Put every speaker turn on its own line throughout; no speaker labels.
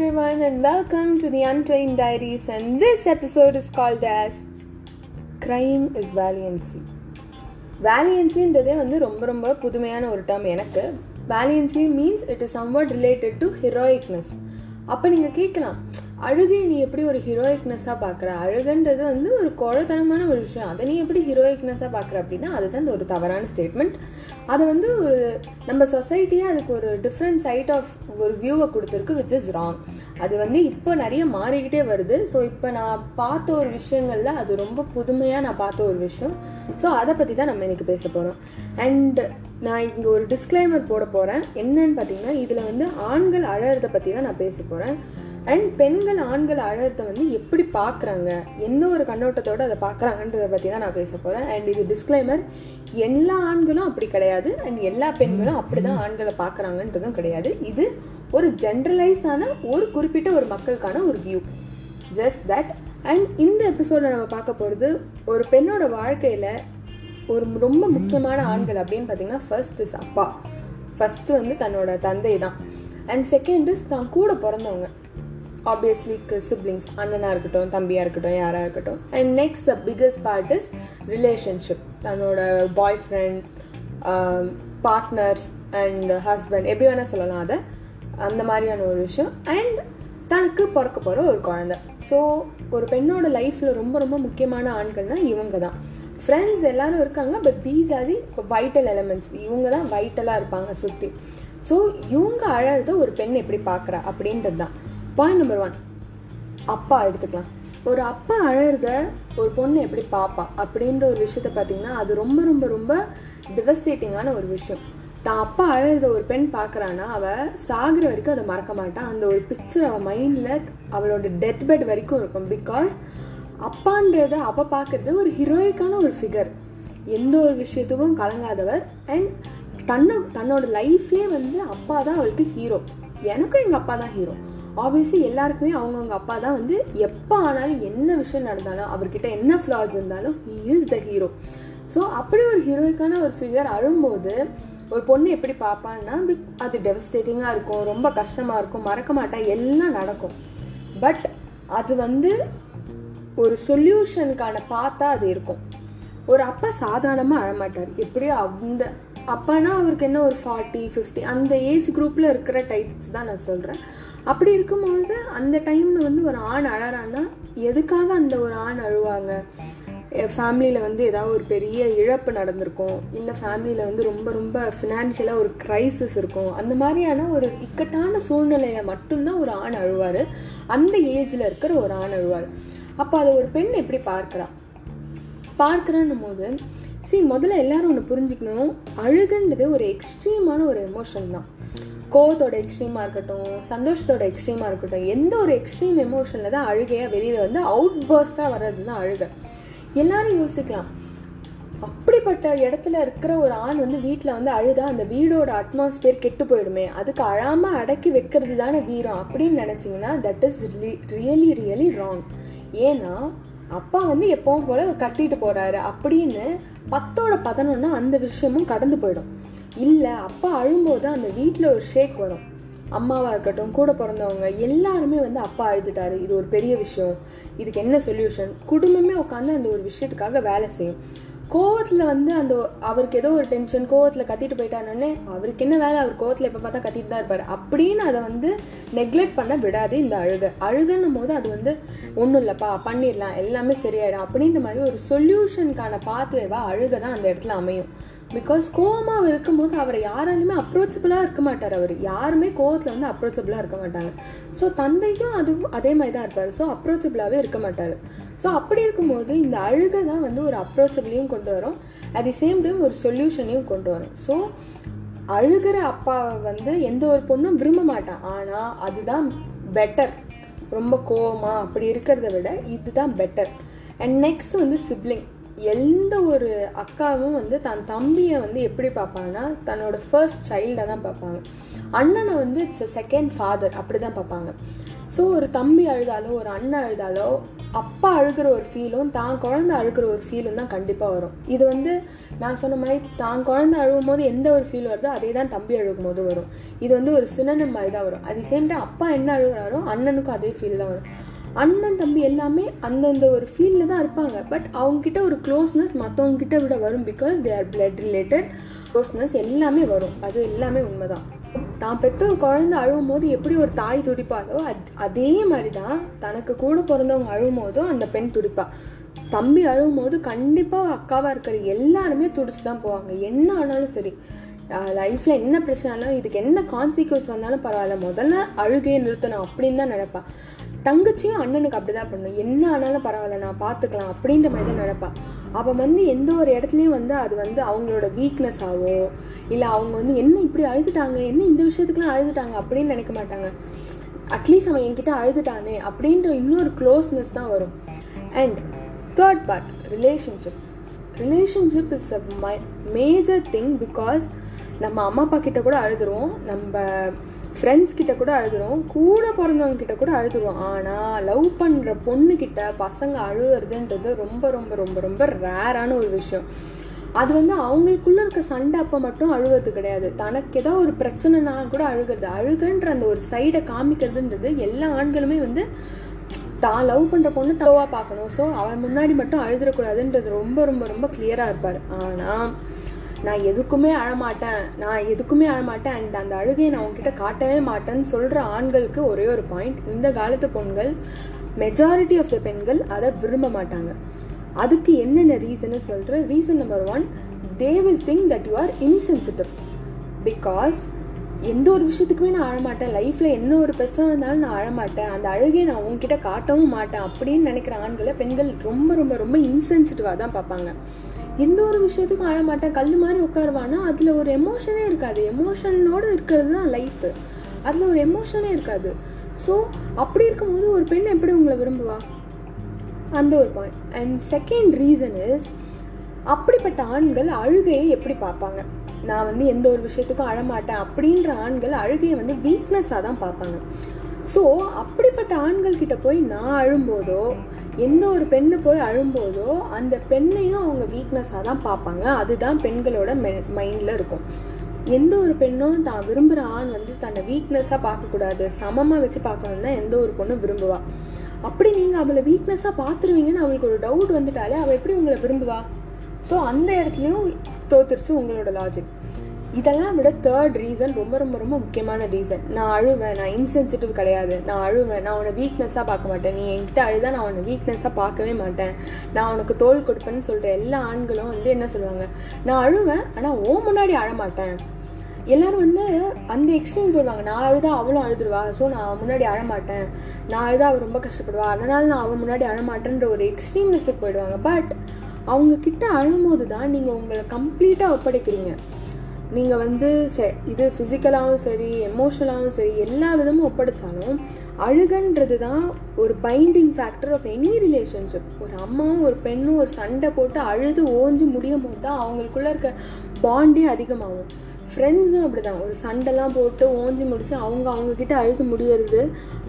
everyone, and welcome to the Untrained Diaries. And this episode is called as Crying is Valiancy. வேலியன்சின்றதே வந்து ரொம்ப ரொம்ப புதுமையான ஒரு term எனக்கு valiancy means it is somewhat related to heroicness அப்போ நீங்கள் கேட்கலாம் அழுகை நீ எப்படி ஒரு ஹீரோயிக்னஸாக பார்க்குற? அழுகன்றது வந்து ஒரு குழத்தனமான ஒரு விஷயம். அதை நீ எப்படி ஹீரோயிக்னஸாக பார்க்குற அப்படின்னா அதுதான் ஒரு தவறான ஸ்டேட்மெண்ட் அதை வந்து ஒரு நம்ம சொசைட்டியே அதுக்கு ஒரு டிஃப்ரெண்ட் சைட் ஆஃப் ஒரு வியூவை கொடுத்துருக்கு விச் இஸ் ராங் அது வந்து இப்போ நிறைய மாறிக்கிட்டே வருது. ஸோ இப்போ நான் பார்த்த ஒரு விஷயங்களில் அது ரொம்ப புதுமையாக நான் பார்த்த ஒரு விஷயம். ஸோ அதை பற்றி தான் நம்ம இன்றைக்கி பேச போகிறோம் அண்ட் நான் இங்கே ஒரு டிஸ்க்ளைமர் போட போகிறேன் என்னன்னு பார்த்தீங்கன்னா இதில் வந்து ஆண்கள் அழகிறத பற்றி தான் நான் பேச போகிறேன் அண்ட் பெண்கள் ஆண்கள் அழகத்தை வந்து எப்படி பார்க்குறாங்க? எந்த ஒரு கண்ணோட்டத்தோடு அதை பார்க்குறாங்கன்றதை பற்றி தான் நான் பேச போகிறேன் அண்ட் இது டிஸ்க்ளைமர் எல்லா ஆண்களும் அப்படி கிடையாது. அண்ட் எல்லா பெண்களும் அப்படி தான் ஆண்களை பார்க்குறாங்கன்றதும் கிடையாது. இது ஒரு ஜென்ரலைஸ்டான ஒரு குறிப்பிட்ட ஒரு மக்களுக்கான ஒரு வியூ ஜஸ்ட் தட் அண்ட் இந்த எபிசோடில் நம்ம பார்க்க போகிறது ஒரு பெண்ணோட வாழ்க்கையில் ஒரு ரொம்ப முக்கியமான ஆண்கள் அப்படின்னு பார்த்தீங்கன்னா ஃபர்ஸ்ட் இஸ் அப்பா. ஃபஸ்ட்டு வந்து தன்னோட தந்தை தான். அண்ட் செகண்ட் இஸ் தான் கூட பிறந்தவங்க. ஆப்வியஸ்லி சிப்ளிங்ஸ் அண்ணனாக இருக்கட்டும் தம்பியாக இருக்கட்டும் யாராக இருக்கட்டும். And next the biggest part is relationship தன்னோட boyfriend partners and husband எப்படி வேணால் சொல்லலாம் அதை. அந்த மாதிரியான ஒரு விஷயம். அண்ட் தனக்கு பிறக்க போகிற ஒரு குழந்த. ஸோ ஒரு பெண்ணோட லைஃப்பில் ரொம்ப ரொம்ப முக்கியமான ஆண்கள்னால் இவங்க தான். ஃப்ரெண்ட்ஸ் எல்லோரும் இருக்காங்க but these are the vital elements இவங்க தான் வைட்டலாக இருப்பாங்க சுற்றி ஸோ இவங்க அழகிறத ஒரு பெண் எப்படி பார்க்குறா அப்படின்றது தான். பாயிண்ட் நம்பர் ஒன் அப்பா எடுத்துக்கலாம். ஒரு அப்பா அழகிறத ஒரு பொண்ணு எப்படி பார்ப்பா அப்படின்ற ஒரு விஷயத்த பார்த்தீங்கன்னா அது ரொம்ப ரொம்ப ரொம்ப டிவஸ்டேட்டிங்கான ஒரு விஷயம். தான் அப்பா அழகிறத ஒரு பெண் பார்க்குறான்னா அவள் சாகிற வரைக்கும் அதை மறக்க மாட்டான் அந்த ஒரு பிக்சர் அவள் மைண்டில் அவளோட டெத் பெட் வரைக்கும் இருக்கும். பிகாஸ் அப்பான்றத அவள் பார்க்குறது ஒரு ஹீரோயிக்கான ஒரு ஃபிகர் எந்த ஒரு விஷயத்துக்கும் கலங்காதவர். அண்ட் தன்னை தன்னோட லைஃப்லேயே வந்து அப்பா தான் அவளுக்கு ஹீரோ எனக்கும் எங்கள் அப்பா தான் ஹீரோ ஆப்வியஸ்லி எல்லாருக்குமே அவங்கவுங்க அப்பா தான் வந்து எப்போ ஆனாலும் என்ன விஷயம் நடந்தாலும் அவர்கிட்ட என்ன ஃப்ளாஸ் இருந்தாலும் he is the hero so அப்படி ஒரு ஹீரோய்க்கான ஒரு ஃபிகர் அழும்போது ஒரு பொண்ணு எப்படி பார்ப்பான்னா அது டெவஸ்டேட்டிங்காக இருக்கும் ரொம்ப கஷ்டமாக இருக்கும் மறக்க மாட்டா எல்லாம் நடக்கும். பட் அது வந்து ஒரு சொல்யூஷனுக்கான பார்த்தா அது இருக்கும். ஒரு அப்பா சாதாரணமாக அழமாட்டார் எப்படியோ அந்த அப்பானா அவருக்கு என்ன ஒரு ஃபார்ட்டி ஃபிஃப்டி அந்த ஏஜ் குரூப்பில் இருக்கிற டைப்ஸ் தான் நான் சொல்கிறேன் அப்படி இருக்கும்போது அந்த டைமில் வந்து ஒரு ஆண் அழறான்னா எதுக்காக அந்த ஒரு ஆண் அழுவாங்க? ஃபேமிலியில் வந்து ஏதாவது ஒரு பெரிய இழப்பு நடந்திருக்கும். இல்லை ஃபேமிலியில் வந்து ரொம்ப ரொம்ப ஃபினான்ஷியலாக ஒரு க்ரைசிஸ் இருக்கும். அந்த மாதிரியான ஒரு இக்கட்டான சூழ்நிலையில் மட்டும்தான் ஒரு ஆண் அழுவார். அந்த ஏஜில் இருக்கிற ஒரு ஆண் அழுவார். அப்போ அதை ஒரு பெண் எப்படி பார்க்குறா? பார்க்குறன்னும் போது சி முதல்ல எல்லாரும் ஒன்று புரிஞ்சுக்கணும். அழுகுன்றது ஒரு எக்ஸ்ட்ரீமான ஒரு எமோஷன் தான். கோவத்தோட எக்ஸ்ட்ரீமாக இருக்கட்டும் சந்தோஷத்தோட எக்ஸ்ட்ரீமாக இருக்கட்டும் எந்த ஒரு எக்ஸ்ட்ரீம் எமோஷனில் தான் அழுகையாக வெளியில் வந்து அவுட் பர்ஸ்டாக வர்றது தான் அழுகை. எல்லாரும் யோசிக்கலாம். அப்படிப்பட்ட இடத்துல இருக்கிற ஒரு ஆண் வந்து வீட்டில் வந்து அழுதா அந்த வீடோட அட்மாஸ்பியர் கெட்டு போயிடுமே. அதுக்கு அழாமல் அடக்கி வைக்கிறது தானே வீரம். அப்படின்னு நினச்சிங்கன்னா that is really really wrong ஏன்னா அப்பா வந்து எப்பவும் போல கத்திட்டு போறாரு. அப்படின்னு பத்தோட பதினொன்னா அந்த விஷயமும் கடந்து போயிடும். இல்லை அப்பா அழும்போது அந்த வீட்டில் ஒரு ஷேக் வரும். அம்மாவாக இருக்கட்டும் கூட பிறந்தவங்க எல்லாருமே வந்து அப்பா அழுதுட்டாரு. இது ஒரு பெரிய விஷயம். இதுக்கு என்ன சொல்யூஷன் குடும்பமே உட்காந்து அந்த ஒரு விஷயத்துக்காக வேலை செய்யும். கோவத்தில் வந்து அந்த அவருக்கு ஏதோ ஒரு டென்ஷன் கோவத்தில் கத்திட்டு போயிட்டானே அவருக்கு என்ன வேலை? அவர் கோவத்தில் எப்போ பார்த்தா கத்திட்டு தான் இருப்பார். அப்படின்னு அதை வந்து நெக்லெக்ட் பண்ண விடாது இந்த அழுகை. அழுகன்னும் போது அது வந்து ஒன்றும் இல்லைப்பா பண்ணிடலாம் எல்லாமே சரியாயிடும். அப்படின்ற மாதிரி ஒரு சொல்யூஷனுக்கான பாத்வேவாக அழுகை தான் அந்த இடத்துல அமையும். பிகாஸ் கோவமாக இருக்கும்போது அவரை யாராலுமே அப்ரோச்சபிளாக இருக்க மாட்டார் அவர். யாருமே கோவத்தில் வந்து அப்ரோச்சபிளாக இருக்க மாட்டாங்க. ஸோ தந்தையும் அதுவும் அதே மாதிரி தான் இருப்பார் ஸோ அப்ரோச்சபிளாகவே இருக்க மாட்டார். ஸோ அப்படி இருக்கும்போது இந்த அழுகை தான் வந்து ஒரு அப்ரோச்சபிளையும் கொண்டு வரும். அட் தி சேம் டைம் ஒரு சொல்யூஷனையும் கொண்டு வரும். ஸோ அழுகிற அப்பாவை வந்து எந்த ஒரு பொண்ணும் விரும்ப மாட்டான். ஆனால் அதுதான் பெட்டர் ரொம்ப கோவமாக அப்படி இருக்கிறத விட இதுதான் பெட்டர் அண்ட் நெக்ஸ்ட் வந்து சிப்ளிங் எந்த ஒரு அக்காவும் வந்து தன் தம்பியை வந்து எப்படி பார்ப்பாங்கன்னா தன்னோட ஃபர்ஸ்ட் சைல்டை தான் பார்ப்பாங்க. அண்ணனை வந்து இட்ஸ் செகண்ட் ஃபாதர் அப்படி தான் பார்ப்பாங்க. ஸோ ஒரு தம்பி அழுதாலோ ஒரு அண்ணன் அழுதாலோ அப்பா அழுகிற ஒரு ஃபீலும் தான் குழந்த அழுகிற ஒரு ஃபீலும் தான் கண்டிப்பாக வரும். இது வந்து நான் சொன்ன மாதிரி தான் குழந்த அழுகும் போது எந்த ஒரு ஃபீல் வருதோ அதே தான் தம்பி அழுகும் போது வரும். இது வந்து ஒரு சினனம் மாதிரி தான் வரும் அது சேம் டைம் அப்பா என்ன அழுகிறாரோ அண்ணனுக்கும் அதே ஃபீல் தான் வரும். அண்ணன் தம்பி எல்லாமே அந்தந்த ஒரு ஃபீல்டில் தான் இருப்பாங்க. பட் அவங்கக்கிட்ட ஒரு க்ளோஸ்னஸ் மற்றவங்கக்கிட்ட விட வரும் because they are blood related closeness எல்லாமே வரும். அது எல்லாமே உண்மைதான். தான் பெற்ற குழந்தை அழுவும் போது எப்படி ஒரு தாய் துடிப்பாலோ அத் அதே மாதிரி தான் தனக்கு கூட பிறந்தவங்க அழுவும் போதும் அந்த பெண் துடிப்பா. தம்பி அழுவும் போது கண்டிப்பாக அக்காவாக இருக்கிற எல்லாருமே துடிச்சு தான் போவாங்க. என்ன ஆனாலும் சரி. லைஃப்பில் என்ன பிரச்சனைனாலும் இதுக்கு என்ன கான்சிக்வன்ஸ் வந்தாலும் பரவாயில்ல. முதல்ல அழுகையை நிறுத்தணும் அப்படின்னு தான் நினைப்பா. தங்கச்சியும் அண்ணனுக்கு அப்படி தான் பண்ணணும். என்ன ஆனாலும் பரவாயில்ல நான் பார்த்துக்கலாம் அப்படின்ற மாதிரி தான் நினைப்பா அவள் வந்து எந்த ஒரு இடத்துலையும் வந்து அது வந்து அவங்களோட வீக்னஸ் ஆகும் இல்லை அவங்க வந்து என்ன இப்படி அழுதுட்டாங்க என்ன இந்த விஷயத்துக்குலாம் அழுதுட்டாங்க அப்படின்னு நினைக்க மாட்டாங்க. அட்லீஸ்ட் அவன் என்கிட்ட அழுதுட்டானே அப்படின்ற இன்னொரு க்ளோஸ்னஸ் தான் வரும். And third part relationship relationship is a my major thing because நம்ம அம்மா அப்பா கிட்ட கூட அழுதுருவோம். நம்ம ஃப்ரெண்ட்ஸ் கிட்ட கூட அழுதுறோம் கூட பிறந்தவங்க கிட்ட கூட அழுதுருவோம் ஆனால் லவ் பண்ணுற பொண்ணுக்கிட்ட பசங்க அழுகிறதுன்றது ரொம்ப ரொம்ப ரொம்ப ரொம்ப ரேரான ஒரு விஷயம். அது வந்து அவங்களுக்குள்ள இருக்க சண்டை அப்போ மட்டும் அழுகிறது கிடையாது. தனக்கு ஏதாவது ஒரு பிரச்சனைனால கூட அழுகிறது. அழுகுன்ற அந்த ஒரு சைடை காமிக்கிறதுன்றது எல்லா ஆண்களுமே வந்து தான் லவ் பண்ணுற பொண்ணு தவவாக பார்க்கணும். ஸோ அவன் முன்னாடி மட்டும் அழுதுறக்கூடாதுன்றது ரொம்ப ரொம்ப ரொம்ப கிளியராக இருப்பார். ஆனால் நான் எதுக்குமே அழமாட்டேன். நான் எதுக்குமே அழமாட்டேன். அண்ட் அந்த அழுகையை நான் உங்ககிட்ட காட்டவே மாட்டேன்னு சொல்கிற ஆண்களுக்கு ஒரே ஒரு பாயிண்ட் இந்த காலத்து பெண்கள் மெஜாரிட்டி ஆஃப் த பெண்கள் அதை விரும்ப மாட்டாங்க. அதுக்கு என்னென்ன ரீசன்னு சொல்கிற reason number one they will think that you are insensitive because எந்த ஒரு விஷயத்துக்குமே நான் அழமாட்டேன். லைஃப்பில் என்ன ஒரு பிரச்சனை இருந்தாலும் நான் அழமாட்டேன். அந்த அழுகையை நான் உங்ககிட்ட காட்டவும் மாட்டேன். அப்படின்னு நினைக்கிற ஆண்களை பெண்கள் ரொம்ப ரொம்ப ரொம்ப இன்சென்சிட்டிவாக தான் பார்ப்பாங்க. எந்த ஒரு விஷயத்துக்கும் அழமாட்டேன் கல் மாதிரி உட்காருவானா? அதில் ஒரு எமோஷனே இருக்காது. எமோஷனோடு இருக்கிறது தான் லைஃபு அதில் ஒரு எமோஷனே இருக்காது. ஸோ அப்படி இருக்கும்போது ஒரு பெண் எப்படி உங்களை விரும்புவா? அந்த ஒரு point and second reason is அப்படிப்பட்ட ஆண்கள் அழுகையை எப்படி பார்ப்பாங்க? நான் வந்து எந்த ஒரு விஷயத்துக்கும் அழமாட்டேன் அப்படின்ற ஆண்கள் அழுகையை வந்து வீக்னஸாக தான் பார்ப்பாங்க. ஸோ அப்படிப்பட்ட ஆண்கள் கிட்ட போய் நான் அழும்போதோ எந்த ஒரு பெண்ணு போய் அழும்போதோ அந்த பெண்ணையும் அவங்க வீக்னஸாக தான் பார்ப்பாங்க. அதுதான் பெண்களோட மைண்டில் இருக்கும். எந்த ஒரு பெண்ணும் தான் விரும்புகிற ஆண் வந்து தன்னை வீக்னஸாக பார்க்கக்கூடாது சமமாக வச்சு பார்க்கணும்னா எந்த ஒரு பொண்ணும் விரும்புவா. அப்படி நீங்கள் அவளை வீக்னஸாக பார்த்துருவீங்கன்னு அவளுக்கு ஒரு டவுட் வந்துட்டாலே அவள் எப்படி உங்களை விரும்புவா? ஸோ அந்த இடத்துலையும் தோத்துருச்சு உங்களோட லாஜிக் இதெல்லாம் விட தேர்ட் ரீசன் ரொம்ப ரொம்ப ரொம்ப முக்கியமான ரீசன் நான் அழுவேன் நான் இன்சென்சிட்டிவ் கிடையாது. நான் அழுவேன் நான் உன்னை வீக்னஸாக பார்க்க மாட்டேன். நீ என்கிட்ட அழுதா நான் உன்னை வீக்னஸாக பார்க்கவே மாட்டேன். நான் உனக்கு தோல் கொடுப்பேன்னு சொல்கிற எல்லா ஆண்களும் வந்து என்ன சொல்லுவாங்க? நான் அழுவேன் ஆனால் ஓ முன்னாடி அழமாட்டேன். எல்லாரும் வந்து அந்த எக்ஸ்ட்ரீம் போயிடுவாங்க. நான் அழுதா அவளும் அழுதுருவா. ஸோ நான் முன்னாடி அழமாட்டேன். நான் அழுதா அவள் ரொம்ப கஷ்டப்படுவா. அதனால நான் அவன் முன்னாடி அழமாட்டேன்ற ஒரு எக்ஸ்ட்ரீம்னஸுக்கு போயிடுவாங்க. பட் அவங்க கிட்ட அழும்போது தான் நீங்கள் உங்களை கம்ப்ளீட்டாக ஒப்படைக்கிறீங்க. நீங்கள் வந்து செ இது ஃபிசிக்கலாகவும் சரி எமோஷனலாகவும் சரி எல்லா விதமும் ஒப்படைச்சாலும் அழுகன்றது தான் ஒரு binding factor of any relationship ஒரு அம்மாவும் ஒரு பெண்ணும் ஒரு சண்டை போட்டு அழுது ஓஞ்சு முடியும் போது தான் அவங்களுக்குள்ள இருக்க பாண்டே அதிகமாகும். ஃப்ரெண்ட்ஸும் அப்படி தான் ஒரு சண்டைலாம் போட்டு ஓஞ்சி முடிச்சு அவங்க அவங்கக்கிட்ட அழுது முடியறது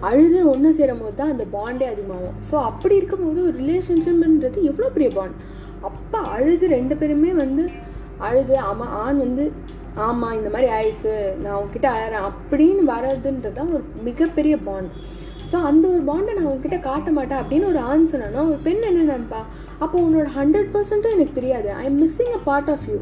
அழுது ஒன்று சேரும் போது தான் அந்த பாண்டே அதிகமாகும். ஸோ அப்படி இருக்கும்போது ஒரு ரிலேஷன்ஷிப்ன்றது எவ்வளோ பெரிய பாண்ட் அப்போ அழுது ரெண்டு பேருமே வந்து அழுது ஆமாம் ஆண் வந்து ஆமாம் இந்த மாதிரி ஆயிடுச்சு நான் உங்ககிட்ட அழறேன் அப்படின்னு வர்றதுன்றது தான் ஒரு மிகப்பெரிய பாண்ட் ஸோ அந்த ஒரு பாண்டை நான் உங்ககிட்ட காட்ட மாட்டேன் அப்படின்னு ஒரு ஆண் சொன்னா ஒரு பெண் என்ன நினைப்பா? அப்போ உன்னோட ஹண்ட்ரட் பர்சன்ட்டும் எனக்கு தெரியாது. I am missing a part of you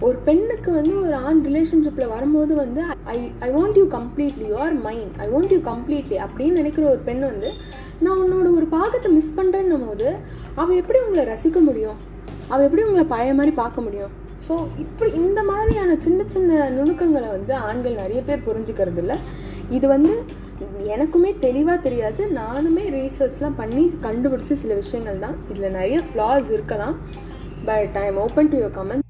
ஒரு பெண்ணுக்கு வந்து ஒரு ஆண் ரிலேஷன்ஷிப்பில் வரும்போது வந்து I I want you completely you are mind I want you completely அப்படின்னு நினைக்கிற ஒரு பெண் வந்து நான் உன்னோட ஒரு பாகத்தை மிஸ் பண்ணுறேன்னும் போது அவள் எப்படி உங்களை ரசிக்க முடியும்? அவள் எப்படி உங்களை பழைய மாதிரி பார்க்க முடியும்? ஸோ இப்படி இந்த மாதிரியான சின்ன சின்ன நுணுக்கங்களை வந்து ஆண்கள் நிறைய பேர் புரிஞ்சுக்கிறது இல்லை இது வந்து எனக்குமே தெளிவாக தெரியாது. நானுமே ரீசர்ச்லாம் பண்ணி கண்டுபிடிச்ச சில விஷயங்கள் தான். இதில் நிறைய ஃப்ளாஸ் இருக்கலாம். But I am open to your comment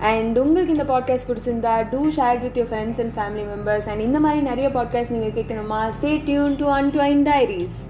and உங்களுக்கு இந்த பாட்காஸ்ட் பிடிச்சிருந்தா do share with your friends and family members and இந்த மாதிரி நிறைய பாட்காஸ்ட் நீங்கள் கேட்கணுமா? Stay tune to un diaries